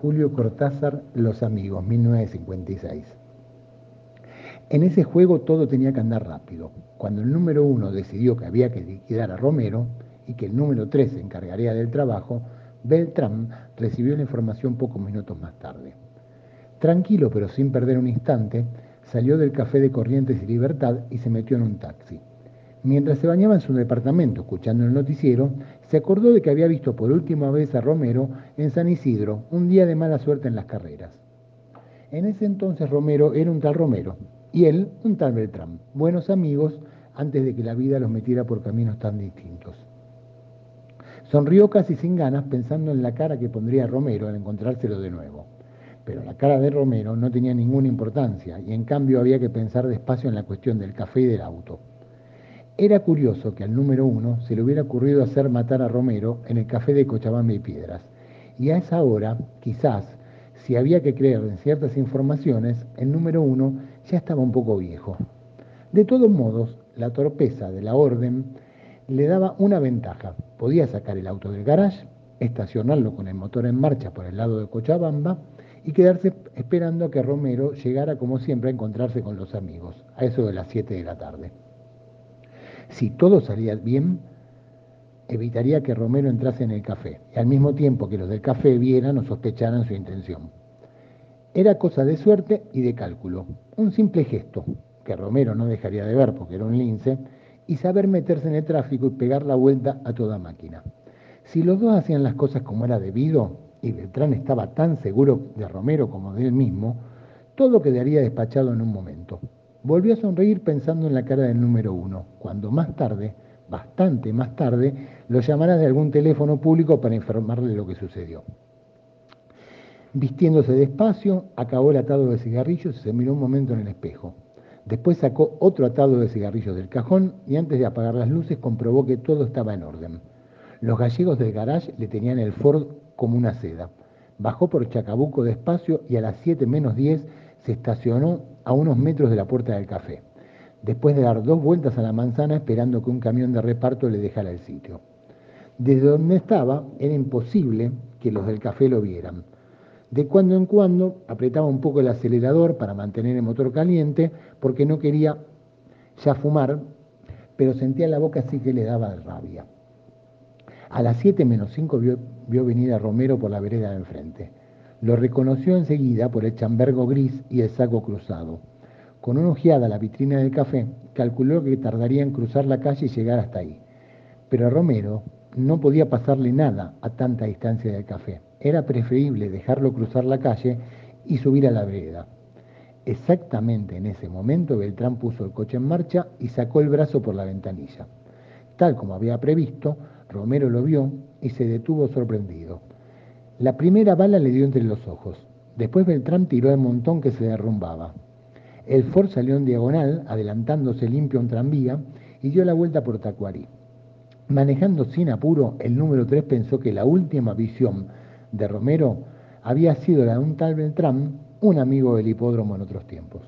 Julio Cortázar, Los Amigos, 1956. En ese juego todo tenía que andar rápido. Cuando el número uno decidió que había que liquidar a Romero y que el número tres se encargaría del trabajo, Beltrán recibió la información pocos minutos más tarde. Tranquilo pero sin perder un instante, salió del café de Corrientes y Libertad y se metió en un taxi. Mientras se bañaba en su departamento escuchando el noticiero, se acordó de que había visto por última vez a Romero en San Isidro, un día de mala suerte en las carreras. En ese entonces Romero era un tal Romero y él un tal Beltrán, buenos amigos antes de que la vida los metiera por caminos tan distintos. Sonrió casi sin ganas pensando en la cara que pondría Romero al encontrárselo de nuevo. Pero la cara de Romero no tenía ninguna importancia y en cambio había que pensar despacio en la cuestión del café y del auto. Era curioso que al número uno se le hubiera ocurrido hacer matar a Romero en el café de Cochabamba y Piedras. Y a esa hora, quizás, si había que creer en ciertas informaciones, el número uno ya estaba un poco viejo. De todos modos, la torpeza de la orden le daba una ventaja. Podía sacar el auto del garage, estacionarlo con el motor en marcha por el lado de Cochabamba y quedarse esperando a que Romero llegara como siempre a encontrarse con los amigos, a eso de las 7 de la tarde. Si todo salía bien, evitaría que Romero entrase en el café y al mismo tiempo que los del café vieran o sospecharan su intención. Era cosa de suerte y de cálculo, un simple gesto, que Romero no dejaría de ver porque era un lince, y saber meterse en el tráfico y pegar la vuelta a toda máquina. Si los dos hacían las cosas como era debido, y Beltrán estaba tan seguro de Romero como de él mismo, todo quedaría despachado en un momento. Volvió a sonreír pensando en la cara del número uno, cuando más tarde, bastante más tarde, lo llamará de algún teléfono público para informarle lo que sucedió. Vistiéndose despacio, acabó el atado de cigarrillos y se miró un momento en el espejo. Después sacó otro atado de cigarrillos del cajón y antes de apagar las luces comprobó que todo estaba en orden. Los gallegos del garage le tenían el Ford como una seda. Bajó por Chacabuco despacio y a las 7 menos 10 se estacionó a unos metros de la puerta del café, después de dar dos vueltas a la manzana esperando que un camión de reparto le dejara el sitio. Desde donde estaba era imposible que los del café lo vieran. De cuando en cuando apretaba un poco el acelerador para mantener el motor caliente porque no quería ya fumar, pero sentía la boca así que le daba rabia. A las 7 menos 5 vio, vio venir a Romero por la vereda de enfrente. Lo reconoció enseguida por el chambergo gris y el saco cruzado. Con una ojeada a la vitrina del café, calculó que tardaría en cruzar la calle y llegar hasta ahí. Pero a Romero no podía pasarle nada a tanta distancia del café. Era preferible dejarlo cruzar la calle y subir a la vereda. Exactamente en ese momento Beltrán puso el coche en marcha y sacó el brazo por la ventanilla. Tal como había previsto, Romero lo vio y se detuvo sorprendido. La primera bala le dio entre los ojos. Después Beltrán tiró el montón que se derrumbaba. El Ford salió en diagonal, adelantándose limpio a un tranvía, y dio la vuelta por Tacuarí. Manejando sin apuro, el número 3 pensó que la última visión de Romero había sido la de un tal Beltrán, un amigo del hipódromo en otros tiempos.